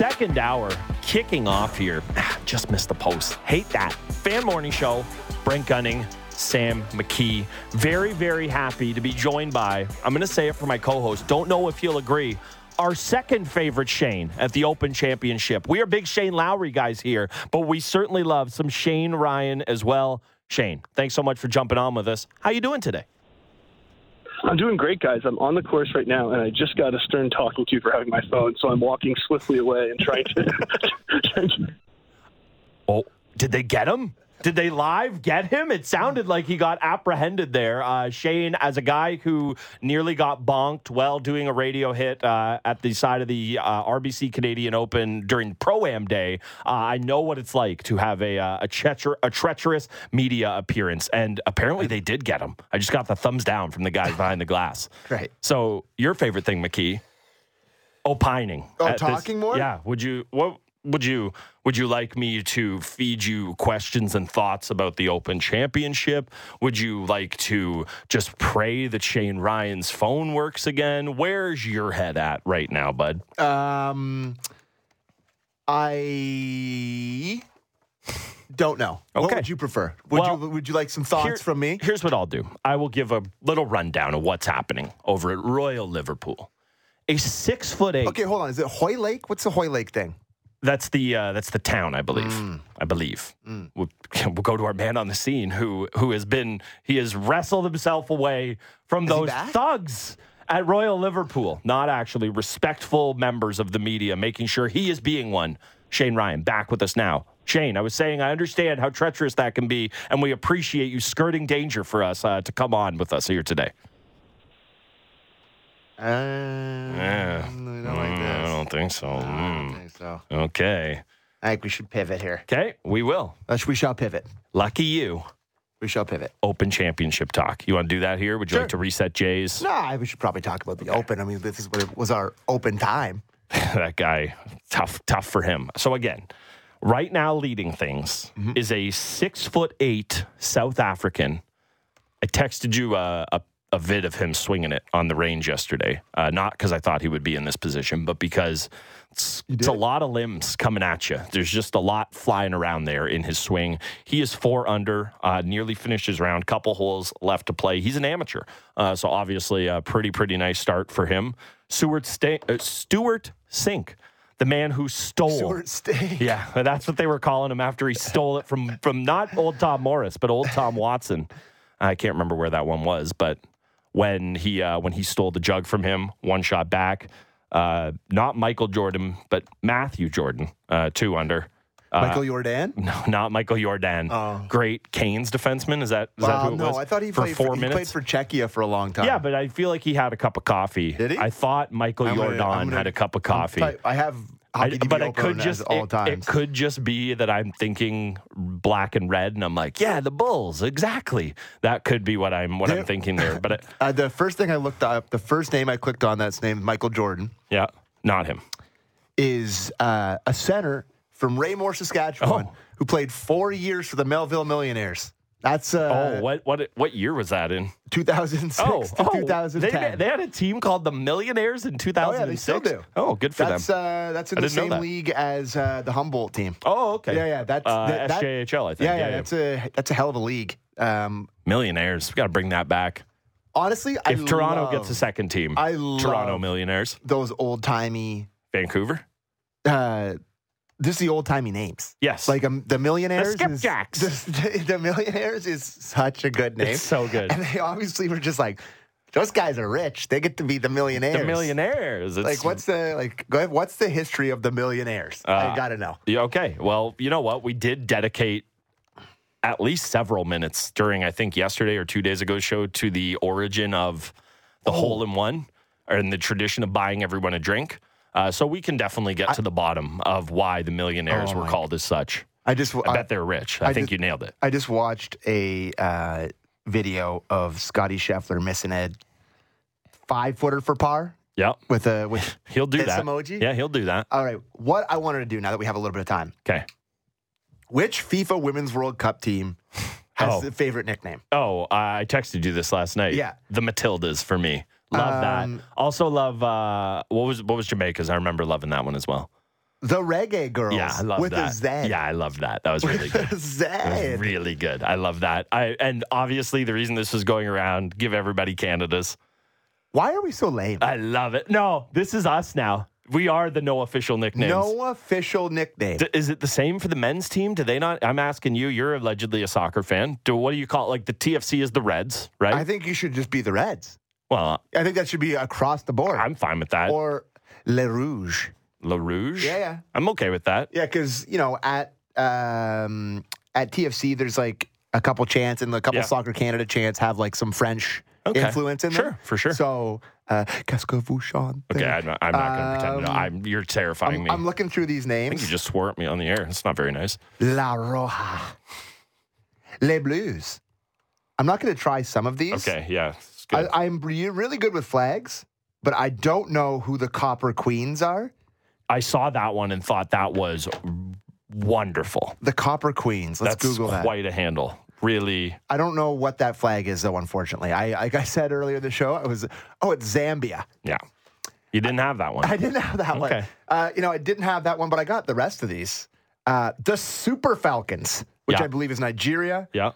second hour kicking off here. Ah, just missed the post. Hate that. Fan Morning Show, Brent Gunning, Sam McKee. Very, very happy to be joined by, I'm going to say it for my co host. Don't know if you'll agree. Our second favorite Shane at the Open Championship. We are big Shane Lowry guys here, but we certainly love some Shane Ryan as well. Shane, thanks so much for jumping on with us. How you doing today? I'm doing great, guys. I'm on the course right now, and I just got a stern talking to for having my phone, so I'm walking swiftly away and trying to. trying to Oh, did they get him? Did they live get him? It sounded like he got apprehended there. Uh, Shane, as a guy who nearly got bonked while doing a radio hit uh, at the side of the uh, RBC Canadian Open during Pro Am Day, uh, I know what it's like to have a uh, a, treacher- a treacherous media appearance, and apparently they did get him. I just got the thumbs down from the guys behind the glass. Right. So your favorite thing, McKee? Opining. Oh, at this- talking more? Yeah. Would you what? Would you would you like me to feed you questions and thoughts about the Open Championship? Would you like to just pray that Shane Ryan's phone works again? Where's your head at right now, bud? Um, I don't know. okay. What would you prefer? Would Well, you Would you like some thoughts Here- from me? Here's what I'll do. I will give a little rundown of what's happening over at Royal Liverpool. A six foot eight. Okay, hold on. Is it Hoylake? What's the Hoylake thing? That's the uh, that's the town, I believe. Mm. I believe. We'll, we'll go to our man on the scene who who has been he has wrestled himself away from he those thugs at Royal Liverpool. Not actually respectful members of the media, making sure he is being one. Shane Ryan back with us now. Shane, I was saying I understand how treacherous that can be, and we appreciate you skirting danger for us uh, to come on with us here today. Uh, yeah. I don't like Mm, this. I don't think so. I don't Mm. think so. Okay. I think we should pivot here. Okay, we will. Uh, We shall pivot. Lucky you. We shall pivot. Open Championship talk. You want to do that here? Would you Sure. like to reset Jay's? No, I- we should probably talk about the open. I mean, this is what it was our open time. that guy, tough, tough for him. So again, right now leading things Mm-hmm. is a six foot eight South African. I texted you a, a, a vid of him swinging it on the range yesterday. Uh, not because I thought he would be in this position, but because it's, it's a lot of limbs coming at you. There's just a lot flying around there in his swing. He is four under, uh, nearly finished his round, couple holes left to play. He's an amateur, uh, so obviously a pretty pretty nice start for him. Stewart, Sta- uh, Stewart Cink, the man who stole. Yeah, that's what they were calling him after he stole it from from not old Tom Morris, but old Tom Watson. I can't remember where that one was, but when he uh, when he stole the jug from him, one shot back. Uh, not Michael Jordan, but Matthew Jordan, uh, two under. Uh, Michael Jordan. no, not Michael Jordan. Great Canes defenseman. Is that is that who it no, was? I thought he for played four for, he minutes. played for Czechia for a long time. yeah, but I feel like he had a cup of coffee. Did he? I thought Michael I'm gonna- Jordan I'm gonna- had a cup of coffee. I have I, but it could just all it, it could just be that I'm thinking black and red, and I'm like, yeah, the Bulls, exactly. That could be what I'm what I'm thinking there. But it, Uh, the first thing I looked up, the first name I clicked on that's named Michael Jordan yeah, not him. is uh, a center from Raymore, Saskatchewan, Oh. who played four years for the Melville Millionaires. That's uh, oh, what what what year was that in? 2006 Oh, to oh, 2010. They, they had a team called the Millionaires in 2006. oh, yeah, they still do. Oh, good for that's them. uh, that's in the same league as uh, the Humboldt team. oh, okay. Yeah, yeah, that's uh, that, that- SJHL. I think. Yeah, yeah, that's a that's a hell of a league. Um, Millionaires. We got to bring that back. honestly, I If Toronto love gets a second team, I Toronto Millionaires. those old timey. Vancouver. Uh, this is the old timey names. Yes. Like um, the millionaires. The is- The, the millionaires is such a good name. It's so good. And they obviously were just like, those guys are rich. They get to be the millionaires. The Millionaires. It's, Like, what's the like? Go ahead. What's the history of the millionaires? Uh, I gotta know. Okay. Well, you know what? We did dedicate at least several minutes during, I think, yesterday or two days ago show to the origin of the hole in one and the tradition of buying everyone a drink. Uh, so we can definitely get to the bottom of why the millionaires Oh were called as such. I just I I, bet they're rich. I, I think just- you nailed it. I just watched a uh, video of Scottie Scheffler missing a five footer for par Yep. with a with. He'll do This that. emoji? Yeah, he'll do that. All right, what I wanted to do now that we have a little bit of time. Okay. Which FIFA Women's World Cup team has Oh. the favorite nickname? Oh, I texted you this last night. Yeah. The Matildas for me. Love Um, that. Also love uh what was what was Jamaica's? I remember loving that one as well. the reggae girls. Yeah, I love with that. a Z. Yeah, I love that. That was really good. Z. Was really good. I love that. I and obviously the reason this was going around, give everybody Canada's. Why are we so lame? I love it. No, this is us now. We are the no official nicknames. no official nickname. D- Is it the same for the men's team? Do they not? I'm asking you. You're allegedly a soccer fan. Do what do you call it? Like the TFC is the Reds, right? I think you should just be the Reds. Well, I think that should be across the board. I'm fine with that. or Le Rouge. Le Rouge. Yeah, yeah. I'm okay with that. Yeah, because you know at um, at TFC there's like a couple chants and a couple Yeah. Soccer Canada chants have like some French Okay. influence in them. Sure, for sure. So uh, qu'est-ce que vous chantez? Okay, I'm not, I'm not going to pretend. to know. Um, I'm. You're terrifying I'm, me. I'm looking through these I think names. you just swore at me on the air. It's not very nice. La Roja, Les Bleues. I'm not going to try some of these. Okay, yeah. Good. I, I'm re- really good with flags, but I don't know who the Copper Queens are. I saw that one and thought that was wonderful. The Copper Queens. Let's That's Google that. quite a handle. Really, I don't know what that flag is, though. Unfortunately, I like I said earlier in the show, I was oh, it's Zambia. yeah. You didn't have that one. I didn't have that one. Okay. Uh, you know, I didn't have that one, but I got the rest of these. Uh, the Super Falcons, which Yeah. I believe is Nigeria. yeah,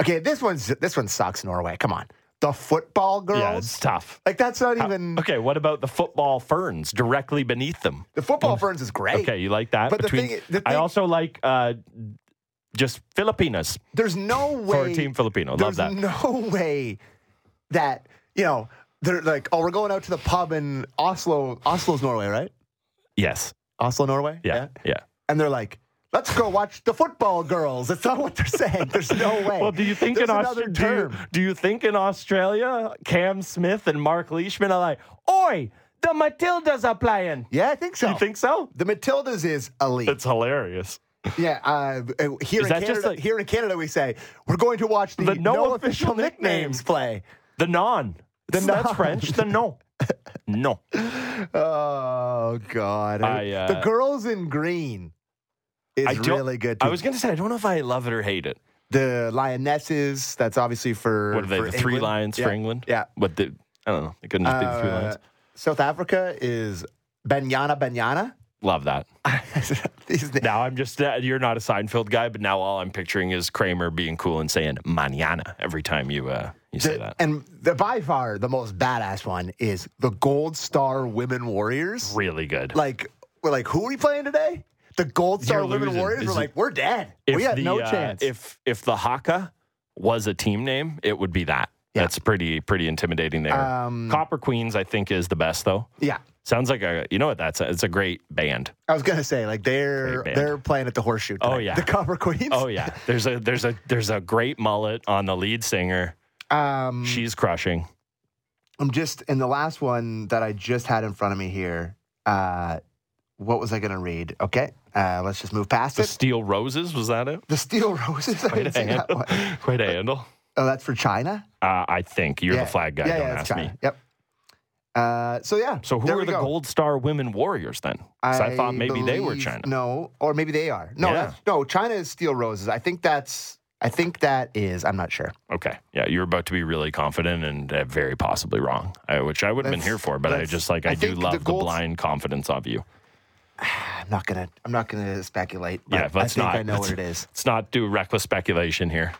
Okay, this one's this one sucks. Norway, come on. The football girls, yeah. It's tough. like that's not even Okay, what about the football ferns directly beneath them? the football ferns is great. Okay, you like that? But the thing- the I also like uh, just Filipinas There's no way for. Team Filipino. Love that. no way that you know they're like, oh, we're going out to the pub in Oslo. Oslo's Norway, right? yes. Oslo, Norway. Yeah. Yeah. and they're like, "Let's go watch the football girls." That's not what they're saying. There's no way. Well, do you think There's in Australia? Do you, do you think in Australia, Cam Smith and Mark Leishman are like, "Oi, the Matildas are playing." Yeah, I think so. You think so? the Matildas is elite? It's hilarious. yeah. Uh, uh, here in Canada, like- here in Canada, we say we're going to watch the, The no no, official official nicknames nicknames. play. The non. The That's non. French. The no. No. Oh God! I, uh, the girls in green is really good. Too. I was going to say, I don't know if I love it or hate it. the lionesses. That's obviously for What are they? The three lions Yeah. for England? Yeah. What the? I don't know. It couldn't just be the three Uh, lions. South Africa is Banyana Banyana. Love that. Now I'm just, uh, you're not a Seinfeld guy, but now all I'm picturing is Kramer being cool and saying mañana every time you uh, you say that. and the by far the most badass one is the Gold Star Women Warriors. Really good. Like, we're like, who are we playing today? The Gold Star Women. Warriors. We're like, we're dead. we had the, no uh, chance. If if the Haka was a team name, it would be that. Yeah. That's pretty pretty intimidating there. Um, Copper Queens, I think, is the best though. yeah, Sounds like a you know what that's a, it's a great band. I was gonna say like they're they're playing at the Horseshoe. Oh, yeah. the Copper Queens. Oh yeah, there's a there's a there's a great mullet on the lead singer. Um, She's crushing. I'm just in the last one that I just had in front of me here. Uh, what was I gonna read? Okay, uh, let's just move past it. The it. Steel Roses was that it? The Steel Roses. Quite a didn't that handle. one. Quite a handle. Oh, that's for China. Uh, I think you're yeah. the flag guy. Yeah, don't yeah, ask me. Yep. Uh, so yeah. So who are the go. Gold Star Women Warriors then? 'Cause I, thought maybe they were China. No, or maybe they are. No, Yeah. no. China is Steel Roses. I think that's. I think that is. I'm not sure. Okay. Yeah, you're about to be really confident and uh, very possibly wrong, uh, which I would have been here for. But I just like I, I do love the the, blind confidence of you. I'm not gonna. I'm not gonna speculate. But Yeah, let's think not. I know what it is. Let's not do reckless speculation here.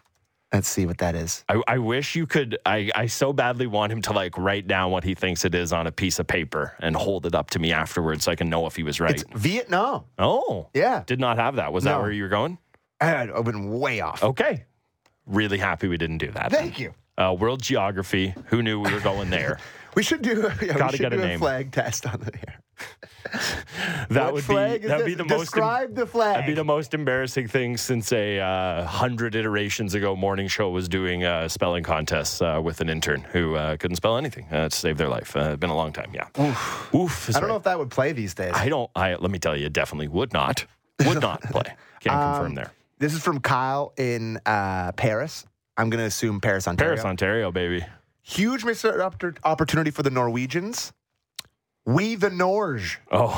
Let's see what that is. I, I wish you could. I, I so badly want him to like write down what he thinks it is on a piece of paper and hold it up to me afterwards so I can know if he was right. It's Vietnam. oh, Yeah, did not have that. Was that where you were going? I've been way off. Okay. Really happy we didn't do that. then. Thank you. Uh, world geography. Who knew we were going there? We should do. Yeah, Gotta we should get a do a name. flag test on the air. That would be that'd be the most. Describe the flag. That'd be the most embarrassing thing since a uh, hundred iterations ago. Morning show was doing uh, spelling contests uh, with an intern who uh, couldn't spell anything uh, to save their life. Uh, been a long time. Yeah. Oof. Oof I don't know if that would play these days. I don't. I let me tell you, definitely would not. Would not play. Can't Um, confirm there. This is from Kyle in uh, Paris. I'm going to assume Paris, Ontario. Paris, Ontario, baby. Huge missed opportunity for the Norwegians. We the Norge. Oh,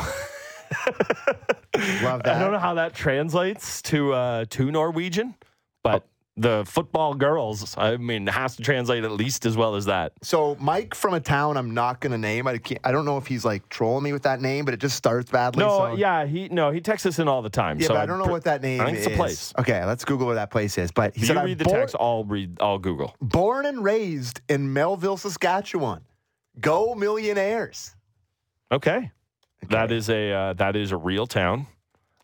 Love that. I don't know how that translates to uh, to Norwegian, but The football girls, I mean, has to translate at least as well as that. So Mike from a town I'm not going to name. I can't, I don't know if he's like trolling me with that name, but it just starts badly. No, so. yeah, he no, he texts us in all the time. Yeah, so I don't know pr- what that name I think is. it's a place. Okay, let's Google where that place is. But he You said, read the born, text, I'll read, I'll Google. born and raised in Melville, Saskatchewan. Go Millionaires. Okay. That Okay. is a uh, that is a real town.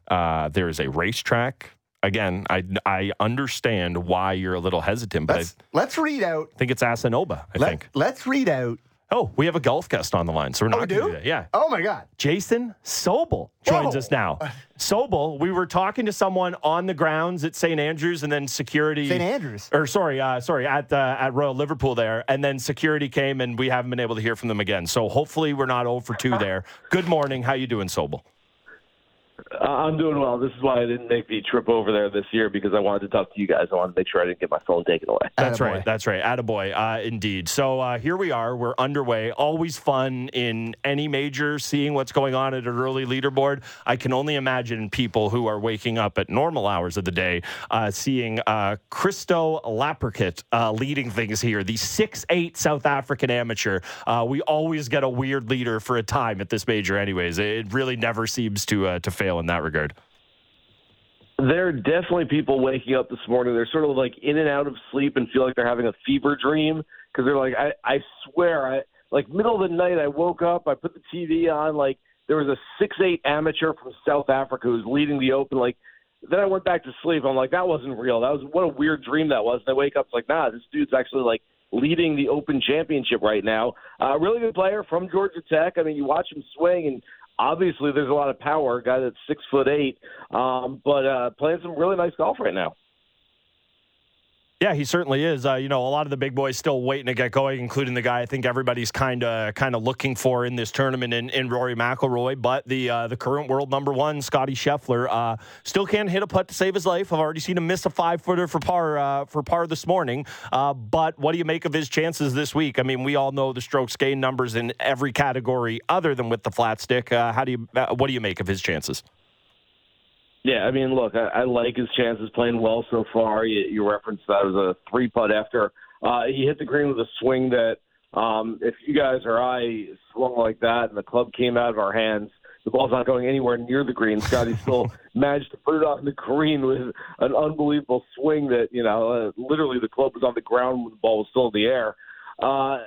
Uh, there is a racetrack. Again, I I understand why you're a little hesitant, but Let's, let's read out. I think it's Asanoba. I Let, think. Let's read out. Oh, we have a golf guest on the line, so we're Oh, not we gonna do? that. Yeah, Oh my God. Jason Sobel joins Whoa. us now. Sobel, we were talking to someone on the grounds at St. Andrews, and then security. St. Andrews. Or sorry, uh, sorry, at uh, at Royal Liverpool there, and then security came, and we haven't been able to hear from them again. So hopefully we're not 0 for 2 there. Good morning. How you doing, Sobel? Uh, I'm doing well. This is why I didn't make the trip over there this year because I wanted to talk to you guys. I wanted to make sure I didn't get my phone taken away. That's Attaboy. right. That's right. Attaboy. Uh, indeed. So uh, here we are. We're underway. Always fun in any major, seeing what's going on at an early leaderboard. I can only imagine people who are waking up at normal hours of the day, uh, seeing uh, Christo Lamprecht uh, leading things here, the six-eight South African amateur. Uh, we always get a weird leader for a time at this major, anyways. It really never seems to uh, to fail in that regard. There are definitely people waking up this morning. They're sort of like in and out of sleep and feel like they're having a fever dream because they're like, I, I swear, I like middle of the night. I woke up, I put the TV on, like there was a six eight amateur from South Africa who's leading the Open. Like then I went back to sleep. I'm like, that wasn't real. That was what a weird dream that was. And I wake up, it's like, nah, this dude's actually like leading the Open Championship right now. Uh, really good player from Georgia Tech. I mean, you watch him swing and obviously there's a lot of power. Guy that's six foot eight, um, but uh, playing some really nice golf right now. Yeah, he certainly is. Uh, you know, a lot of the big boys still waiting to get going, including the guy I think everybody's kind of kind of looking for in this tournament in, in Rory McIlroy. But the uh, the current world number one, Scottie Scheffler, uh, still can't hit a putt to save his life. I've already seen him miss a five footer for par uh, for par this morning. Uh, but what do you make of his chances this week? I mean, we all know the strokes gain numbers in every category other than with the flat stick. Uh, how do you what do you make of his chances? Yeah, I mean, look, I, I like his chances playing well so far. You, you referenced that as a three putt after uh, he hit the green with a swing that, um, if you guys or I swung like that and the club came out of our hands, the ball's not going anywhere near the green. Scottie still managed to put it on the green with an unbelievable swing that, you know, uh, literally the club was on the ground when the ball was still in the air. Uh,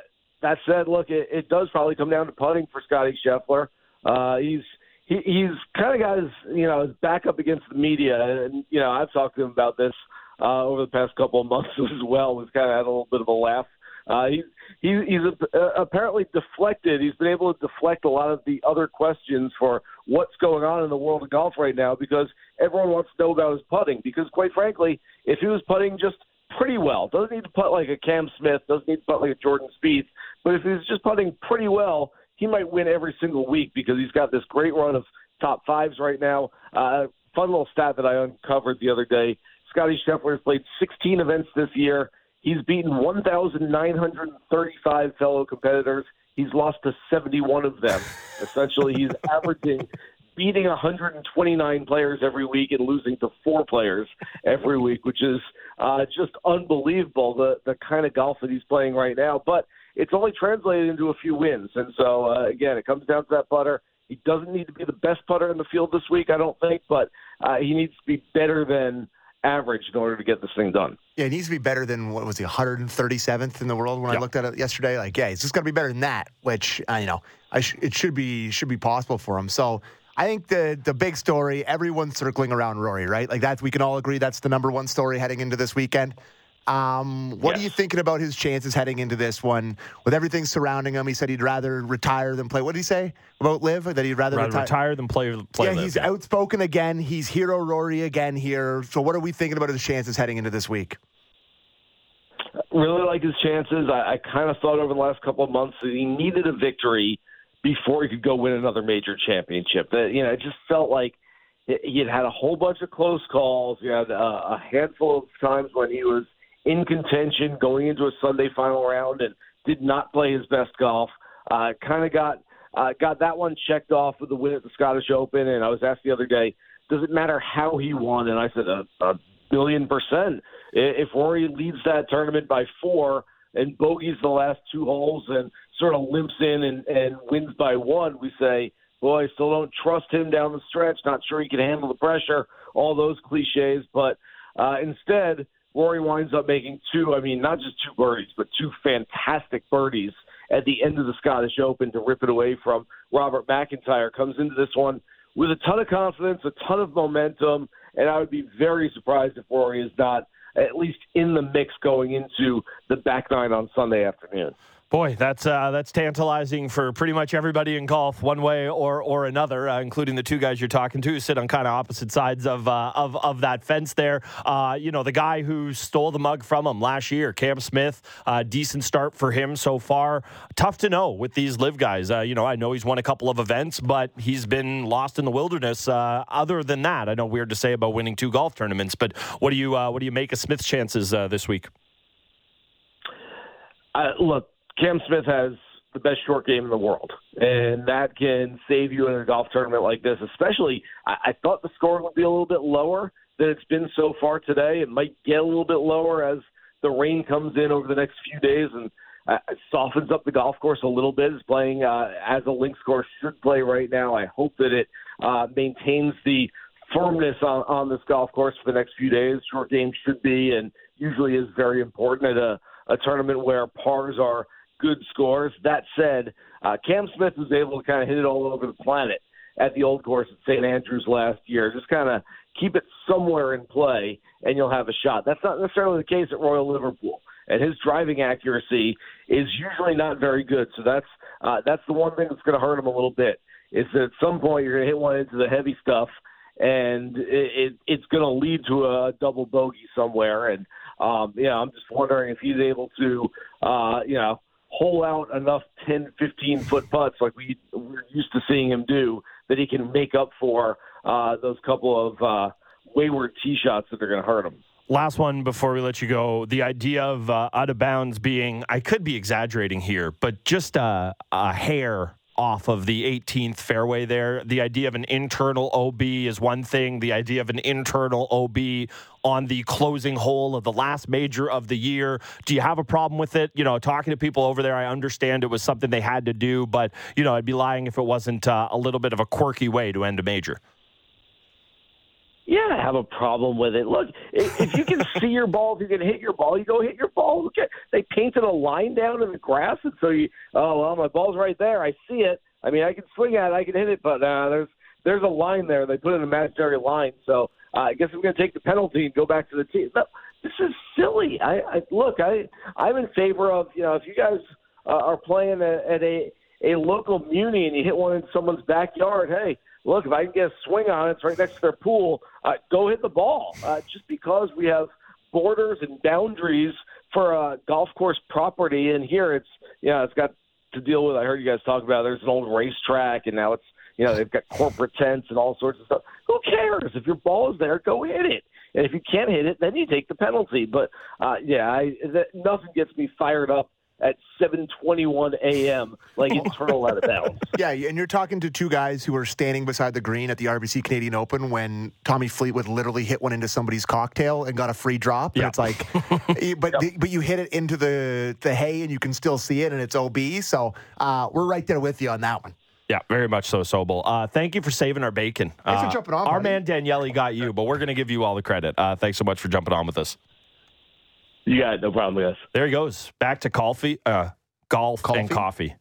that said, look, it, it does probably come down to putting for Scottie Scheffler. Uh, he's he, he's kind of got his you know his back up against the media, and you know I've talked to him about this uh, over the past couple of months as well. We've kind of had a little bit of a laugh. Uh, he's he, he's uh, apparently deflected. He's been able to deflect a lot of the other questions for what's going on in the world of golf right now because everyone wants to know about his putting. Because quite frankly, if he was putting just pretty well, doesn't need to putt like a Cam Smith, doesn't need to putt like a Jordan Spieth, but if he's just putting pretty well, he might win every single week because he's got this great run of top fives right now. Uh, fun little stat that I uncovered the other day: Scottie Scheffler has played 16 events this year. He's beaten 1,935 fellow competitors. He's lost to 71 of them. Essentially, he's averaging beating 129 players every week and losing to four players every week, which is uh, just unbelievable. The the kind of golf that he's playing right now, but it's only translated into a few wins. And so uh, again, it comes down to that putter. He doesn't need to be the best putter in the field this week, I don't think, but uh, he needs to be better than average in order to get this thing done. Yeah, he needs to be better than what was he 137th in the world when I looked at it yesterday. Like, yeah, he's just got to be better than that. Which uh, you know, I sh- it should be should be possible for him. So I think the the big story, everyone's circling around Rory, right? Like that, we can all agree that's the number one story heading into this weekend. Um, what are you thinking about his chances heading into this one with everything surrounding him? He said he'd rather retire than play. What did he say about LIV? That he'd rather, Rather retire. retire than play play. yeah, LIV, he's outspoken again. He's hero Rory again here. So what are we thinking about his chances heading into this week? really like his chances. I, I kind of thought over the last couple of months that he needed a victory before he could go win another major championship. That you know, it just felt like he he had had a whole bunch of close calls. He had uh, a handful of times when he was in contention going into a Sunday final round and did not play his best golf. Uh, kind of got uh, got that one checked off with the win at the Scottish Open. And I was asked the other day, does it matter how he won? And I said, a, a million percent. If Rory leads that tournament by four and bogeys the last two holes and sort of limps in and, and wins by one, we say, boy, I still don't trust him down the stretch. Not sure he can handle the pressure. All those cliches, but uh, instead, Rory winds up making two. I mean, not just two birdies, but two fantastic birdies at the end of the Scottish Open to rip it away from Robert MacIntyre. Comes into this one with a ton of confidence, a ton of momentum, and I would be very surprised if Rory is not at least in the mix going into the back nine on Sunday afternoon. Boy, that's uh, that's tantalizing for pretty much everybody in golf, one way or or another, uh, including the two guys you're talking to, who sit on kind of opposite sides of uh, of of that fence there. Uh, you know, the guy who stole the mug from him last year, Cam Smith, uh, decent start for him so far. Tough to know with these LIV guys. Uh, you know, I know he's won a couple of events, but he's been lost in the wilderness. other than that, I know weird to say about winning two golf tournaments, but what do you what do you make of Smith's chances this week? look, Cam Smith has the best short game in the world, and that can save you in a golf tournament like this. Especially, I, I thought the score would be a little bit lower than it's been so far today. It might get a little bit lower as the rain comes in over the next few days and uh, softens up the golf course a little bit. It's playing uh, as a links course should play right now. I hope that it uh, maintains the firmness on, on this golf course for the next few days. Short game should be and usually is very important at a, a tournament where pars are good scores. That said, uh, Cam Smith was able to kind of hit it all over the planet at the old course at St. Andrews last year. Just kind of keep it somewhere in play, and you'll have a shot. That's not necessarily the case at Royal Liverpool. And his driving accuracy is usually not very good. So that's uh, that's the one thing that's going to hurt him a little bit. Is that at some point you're going to hit one into the heavy stuff, and it, it, it's going to lead to a double bogey somewhere. And um, yeah, I'm just wondering if he's able to, uh, you know, hole out enough 10, 15 foot putts like we, we're used to seeing him do that he can make up for uh, those couple of uh, wayward tee shots that are going to hurt him. Last one before we let you go. The idea of uh, out of bounds being, I could be exaggerating here, but just a, a hair off of the 18th fairway there. The idea of an internal OB is one thing. The idea of an internal OB on the closing hole of the last major of the year. Do you have a problem with it? You know, talking to people over there, I understand it was something they had to do, but, you know, I'd be lying if it wasn't uh, a little bit of a quirky way to end a major. Yeah, I have a problem with it. Look, if you can see your ball, if you can hit your ball, you go hit your ball. Okay. they painted a line down in the grass, and so you, oh well, my ball's right there. I see it. I mean, I can swing at it, I can hit it, but uh, there's there's a line there. They put in a imaginary line, so uh, I guess I'm going to take the penalty and go back to the team. No, this is silly. I, I look, I I'm in favor of you know if you guys uh, are playing at, at a a local muni and you hit one in someone's backyard, hey look, if I can get a swing on it, it's right next to their pool, uh, go hit the ball. Uh, just because we have borders and boundaries for a golf course property, and here it's, yeah, it's got to deal with. I heard you guys talk about there's an old racetrack, and now it's, you know, they've got corporate tents and all sorts of stuff. Who cares? If your ball is there, go hit it. And if you can't hit it, then you take the penalty. But uh, yeah, I, that, nothing gets me fired up at 7:21 a.m. like internal out of bounds. Yeah, and you're talking to two guys who were standing beside the green at the RBC Canadian Open when Tommy Fleetwood literally hit one into somebody's cocktail and got a free drop. Yeah. And it's like, but yep. but you hit it into the the hay and you can still see it and it's OB. So uh, we're right there with you on that one. Yeah, very much so, Sobel. Uh, thank you for saving our bacon. Thanks uh, for jumping on. Our buddy. man Danielli got you, but we're going to give you all the credit. Uh, thanks so much for jumping on with us. You got it. No problem, with us. There he goes. Back to coffee, uh, golf coffee? and coffee.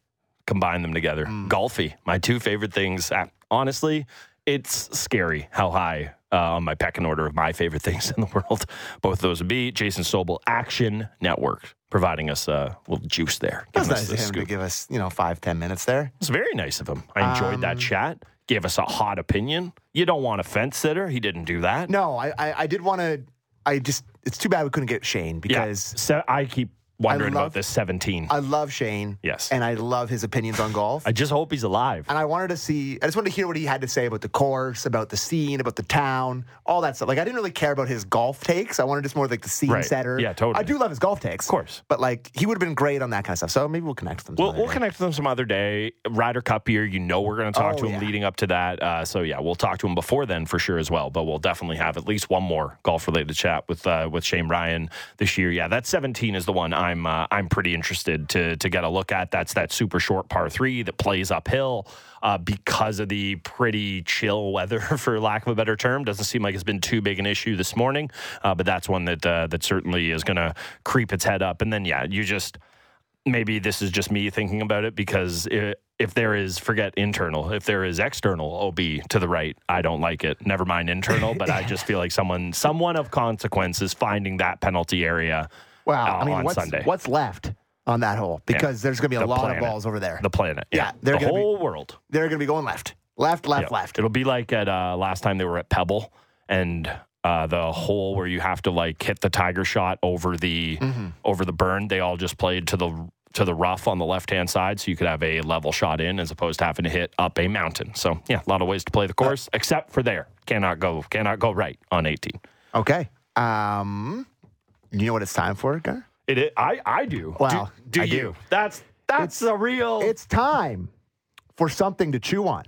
Combine them together. Mm. Golfy, my two favorite things. Uh, honestly, it's scary how high uh, on my pecking order of my favorite things in the world. Both those would be Jason Sobel, Action Network, providing us a little juice there. That's nice of him scoop. to give us, you know, five, ten minutes there. It's very nice of him. I enjoyed um, that chat. Gave us a hot opinion. You don't want a fence sitter. He didn't do that. No, I, I, I did want to. I just it's too bad we couldn't get Shane because yeah. so I keep wondering love- about this 17. I love Shane. Yes. And I love his opinions on golf. I just hope he's alive. and I wanted to see, I just wanted to hear what he had to say about the course, about the scene, about the town, all that stuff. Like, I didn't really care about his golf takes. I wanted just more like the scene Right. setter. Yeah, totally. I do love his golf takes. Of course. But like, he would have been great on that kind of stuff. So maybe we'll connect with him. some We'll, other we'll day. connect with him some other day. Ryder Cup year, you know, we're going to talk Oh, to him yeah. leading up to that. Uh, so yeah, we'll talk to him before then for sure as well. But we'll definitely have at least one more golf related chat with uh, with Shane Ryan this year. Yeah, that 17 is the one I'm uh, I'm pretty interested to to get a look at. That's that super short par three that plays uphill. Uh, because of the pretty chill weather, for lack of a better term, doesn't seem like it's been too big an issue this morning. Uh, but that's one that uh, that certainly is going to creep its head up. And then yeah, you just maybe this is just me thinking about it because i if there is forget internal if there is external ob to the right i don't like it never mind internal but i just feel like someone someone of consequence is finding that penalty area Wow. uh, I mean, on what's, sunday what's left on that hole? Because there's going to be a The lot planet. of balls over there. the planet Yeah, yeah, the gonna be- whole world they're going to be going left, left, left, Yeah. left. it'll be like at uh, last time they were at pebble and uh, the hole where you have to like hit the tiger shot over the Mm-hmm. over the burn they all just played to the to the rough on the left hand side so you could have a level shot in as opposed to having to hit up a mountain so yeah a lot of ways to play the course except for there cannot go cannot go right on 18 Okay. Um, you know what it's time for, Gunnar? it is, i i do Wow, do, do I you do. that's that's a real It's time for something to chew on.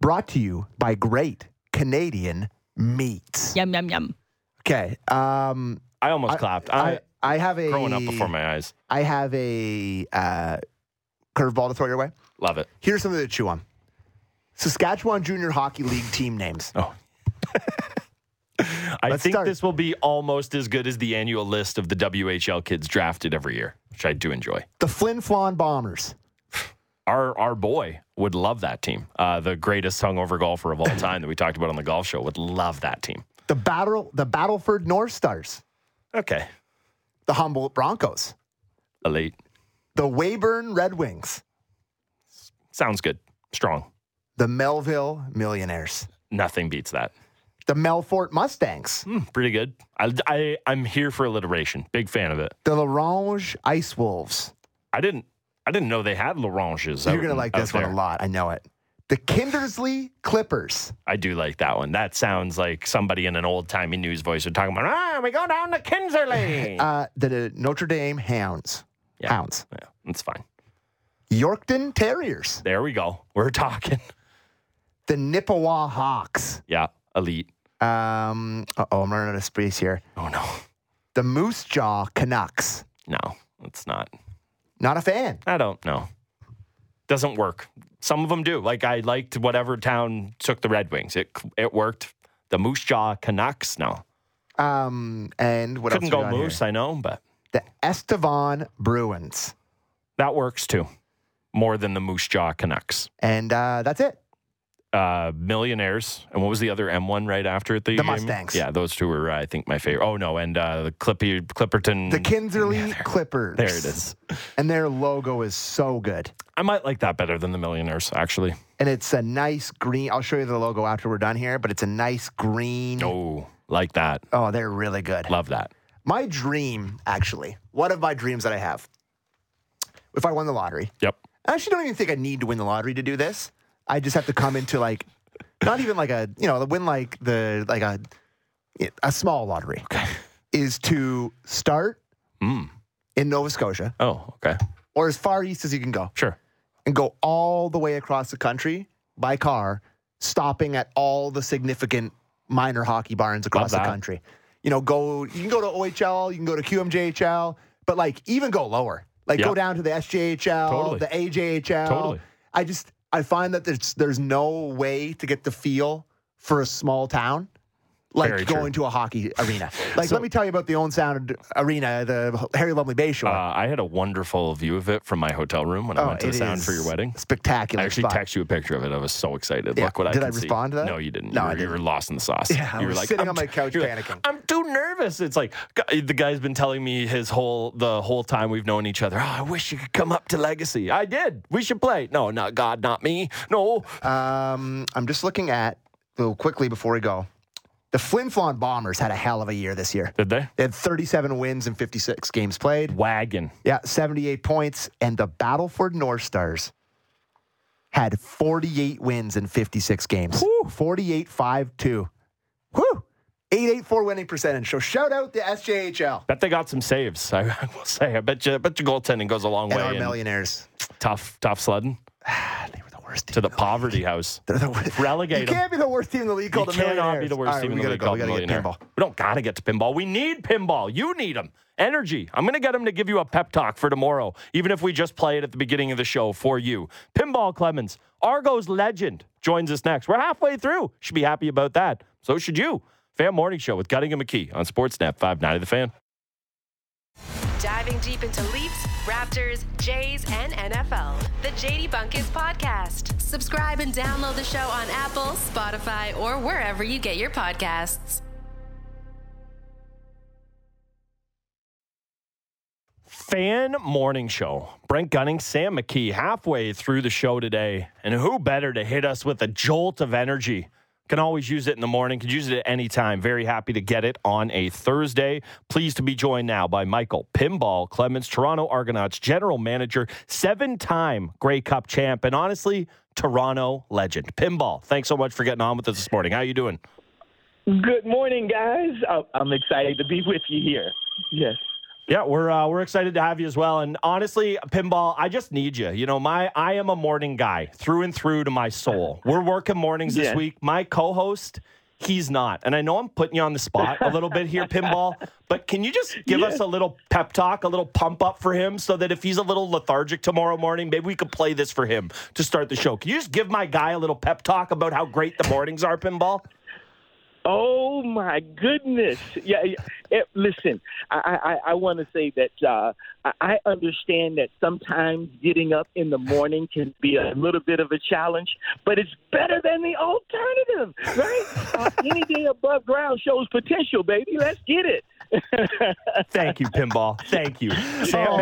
Brought to you by Great Canadian Meats. Yum yum yum. Okay. Um, i almost clapped i, I, I have a growing up before my eyes I have a uh, curveball to throw your way. love it Here's something to chew on. Saskatchewan Junior Hockey League team names. Oh. I Let's think start. this will be almost as good as the annual list of the WHL kids drafted every year, which I do enjoy. The Flin Flon Bombers. Our our boy would love that team. Uh, the greatest hungover golfer of all time that we talked about on the golf show would love that team. The Battle the Battleford North Stars. Okay, The Humboldt Broncos. elite The Weyburn Red Wings. sounds good, strong. The Melville Millionaires. Nothing beats that. The Melfort Mustangs. Hmm, pretty good. I, I I'm here for alliteration. Big fan of it. The La Ronge Ice Wolves. I didn't I didn't know they had Laranges. You're going to like this one there. a lot. I know it. The Kindersley Clippers. I do like that one. That sounds like somebody in an old timey news voice are talking about. Ah, we go down to Kindersley. Uh, the Notre Dame Hounds. Yeah. Hounds. yeah, that's fine. Yorkton Terriers. There we go. We're talking. The Nipawin Hawks. Yeah, elite. Um, oh, I'm running out of space here. Oh no, The Moose Jaw Canucks. no, it's not. Not a fan. I don't know. Doesn't work. Some of them do. Like I liked whatever town took the Red Wings. It it worked. The Moose Jaw Canucks. No, Um, and what couldn't go got here? Moose. I know, but The Estevan Bruins. that works too. More than the Moose Jaw Canucks. And uh, that's it. Uh, Millionaires, and what was the other M1 right after it? you The? Mustangs. Yeah, those two were, uh, I think, my favorite. Oh no, and uh, the Clippy Clipperton. The Kindersley Yeah, there- Clippers. There it is. And their logo is so good. I might like that better than the Millionaires, actually. And it's a nice green. I'll show you the logo after we're done here, but it's a nice green. Oh, like that. Oh, they're really good. Love that. My dream, actually, one of my dreams that I have, if I won the lottery, Yep. I actually don't even think I need to win the lottery to do this. I just have to come into like, not even like a, you know, the win like the, like a, a small lottery. Okay. Is to start Mm. in Nova Scotia Oh, okay. or as far east as you can go Sure. and go all the way across the country by car, stopping at all the significant minor hockey barns across the country. You know, go you can go to OHL, you can go to QMJHL, but like even go lower. Like go down to the SJHL, Totally. the AJHL. Totally. I just I find that there's there's no way to get the feel for a small town like Very true. going to a hockey arena. Like So- let me tell you about the Owen Sound Arena, the Harry Lumley Bay Shore. Uh, I had a wonderful view of it from my hotel room when I Oh, went to the sound for your wedding. Spectacular. I actually spot. text you a picture of it. I was so excited. Yeah. Look what I Did I can see. respond to that? No, you didn't. No, you, were, you didn't. were lost in the sauce. Yeah, I you were was like, sitting on my couch you're like, panicking. I'm too nervous. It's like the guy's been telling me his whole the whole time we've known each other. Oh, I wish you could come up to Legacy. I did. We should play. No, not God, not me. No. Um, I'm just looking at, Little quickly before we go, The Flin Flon Bombers had a hell of a year this year. Did they? They had 37 wins and 56 games played. Wagon. Yeah, 78 points. And the Battleford North Stars had 48 wins in 56 games. 48 5 2. Woo! 884 winning percentage. So shout out the SJHL Bet they got some saves. I will say. I bet you. I bet your goaltending goes a long and way. our millionaires. tough, tough sledding They were the worst team. to the league. poverty house. They're the worst. Relegate You can't be the worst team in the league You called the cannot millionaires. be the worst right, team in the league go. called We get millionaire. pinball. We don't gotta get to pinball. We need pinball. You need them. Energy. I'm gonna get them to give you a pep talk for tomorrow, even if we just play it at the beginning of the show for you. Pinball Clemons, Argos legend, joins us next. We're halfway through. Should be happy about that. So should you. Fan Morning Show with Gunning and McKee on Sportsnet 590 The Fan. Diving deep into Leafs, Raptors, Jays, and NFL. The JD Bunkis Podcast. Subscribe and download the show on Apple, Spotify, or wherever you get your podcasts. Fan Morning Show. Brent Gunning, Sam McKee, halfway through the show today. And who better to hit us with a jolt of energy? Can always use it in the morning, can use it at any time. Very happy to get it on a Thursday. Pleased to be joined now by Michael Pinball Clemons, Toronto Argonauts general manager, seven time Grey Cup champ, and honestly, Toronto legend. Pinball, thanks so much for getting on with us this morning. How are you doing? Good morning, guys. I- I'm excited to be with you here. Yes. Yeah, we're uh, we're excited to have you as well. And honestly, pinball, I just need you. You know, my I am a morning guy through and through to my soul. We're working mornings this week. My co-host, he's not. And I know I'm putting you on the spot a little bit here, pinball. But can you just give us a little pep talk, a little pump up for him, so that if he's a little lethargic tomorrow morning, maybe we could play this for him to start the show. Can you just give my guy a little pep talk about how great the mornings are, pinball? Oh my goodness. Yeah. yeah. It, listen, I, I, I want to say that uh, I- I understand that sometimes getting up in the morning can be a little bit of a challenge, but it's better than the alternative, right? uh, any day above ground shows potential, baby. Let's get it. Thank you, Pinball. Thank you. Sam Oh.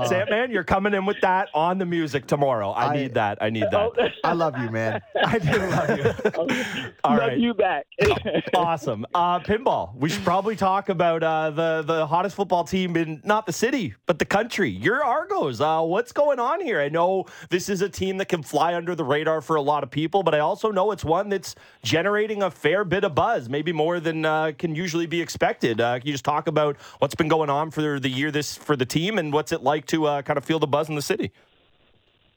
man, Sam man, you're coming in with that on the music tomorrow. I, I- need that. I need that. I love you, man. I do love you. All Love right. you back. Awesome. Uh, pinball. We should probably talk about uh, the the hottest football team in not the city but the country. Your Argos. Uh, what's going on here? I know this is a team that can fly under the radar for a lot of people, but I also know it's one that's generating a fair bit of buzz, maybe more than uh, can usually be expected. Uh, can you just talk about what's been going on for the year this for the team and what's it like to uh, kind of feel the buzz in the city?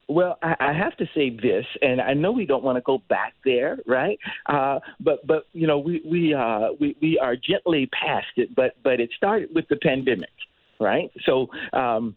Well, I, have to say this, and I know we don't want to go back there, right? Uh, but but you know we we uh, we we are gently past it, but but it started with the pandemic, right? So. Um,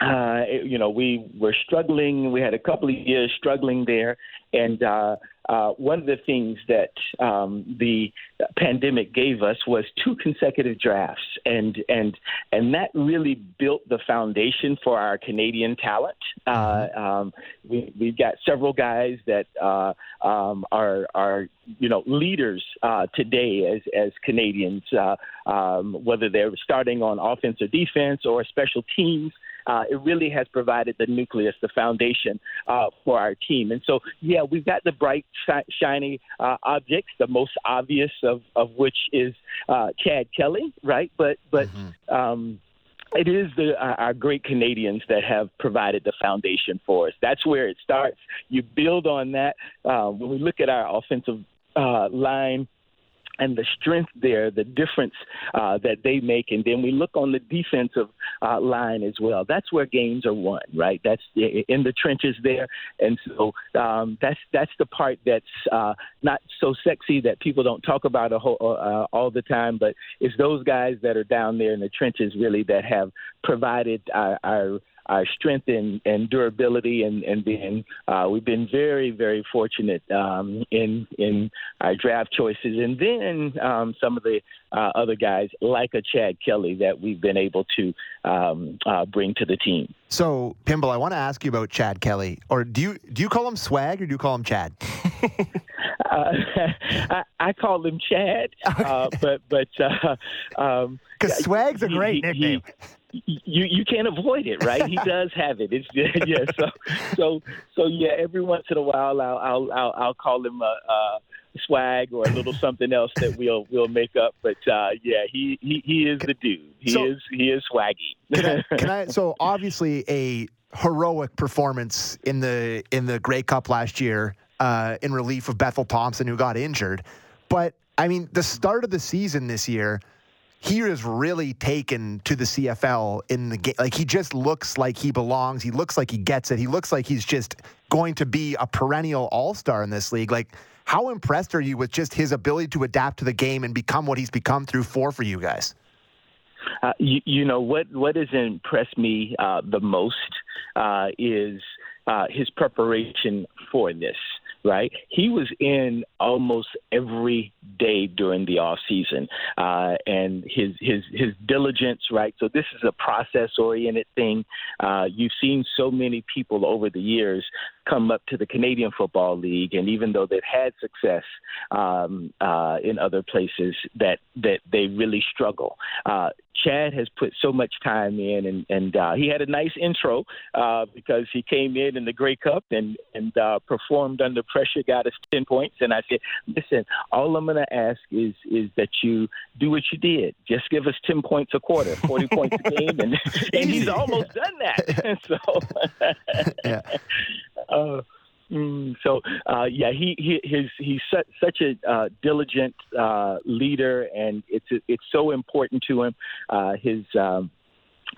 uh, you know, we were struggling. We had a couple of years struggling there, and uh, uh, one of the things that um, the pandemic gave us was two consecutive drafts, and and and that really built the foundation for our Canadian talent. Uh, um, we we've got several guys that uh, um, are are you know leaders uh, today as as Canadians, uh, um, whether they're starting on offense or defense or special teams uh, it really has provided the nucleus, the foundation uh, for our team. And so, yeah, we've got the bright, shi- shiny uh, objects, the most obvious of, of which is uh, Chad Kelly, right? But but um, it is the our our great Canadians that have provided the foundation for us. That's where it starts. You build on that. Uh, when we look at our offensive uh, line and the strength there, the difference uh, that they make, and then we look on the defensive uh, line as well. That's where games are won, right? That's in the trenches there, and so um, that's that's the part that's uh, not so sexy that people don't talk about whole, uh, all the time, but it's those guys that are down there in the trenches really that have provided our. our our strength and, and durability, and and being uh, we've been very very fortunate um, in in our draft choices, and then um, some of the uh, other guys like a Chad Kelly that we've been able to um, uh, bring to the team. So, Pinball, I want to ask you about Chad Kelly. Or do you do you call him Swag or do you call him Chad? Uh, I, I call him Chad, uh, but but uh, um, Because Swag's a great he- nickname. he- you you can't avoid it, right? He does have it. It's yeah. So so so yeah. Every once in a while, I'll I'll I'll, I'll call him a, a swag or a little something else that we'll we'll make up. But uh, yeah, he, he he is the dude. He So- is he is swaggy. Can I, can I? So obviously a heroic performance in the in the Grey Cup last year uh, in relief of Bethel Thompson who got injured. But I mean, the start of the season this year, he is really taken to the CFL in the game. Like he just looks like he belongs. He looks like he gets it. He looks like he's just going to be a perennial All Star in this league. Like. How impressed are you with just his ability to adapt to the game and become what he's become through four for you guys? Uh, you, you know what what has impressed me uh, the most uh, is uh, his preparation for this. Right, he was in almost every day during the off season, uh, and his his his diligence. Right, so this is a process oriented thing. Uh, you've seen so many people over the years come up to the Canadian Football League, and even though they've had success um, uh, in other places, that that they really struggle. Uh, Chad has put so much time in, and and uh, he had a nice intro uh, because he came in in the Grey Cup and and uh, performed under pressure, got us ten points. And I said, listen, all I'm going to ask is is that you do what you did. Just give us ten points a quarter, forty points a game, and and he's almost done that. so. Yeah. Mm, so uh, yeah, he, he his he's such, such a uh, diligent uh, leader, and it's it's so important to him. Uh, his um,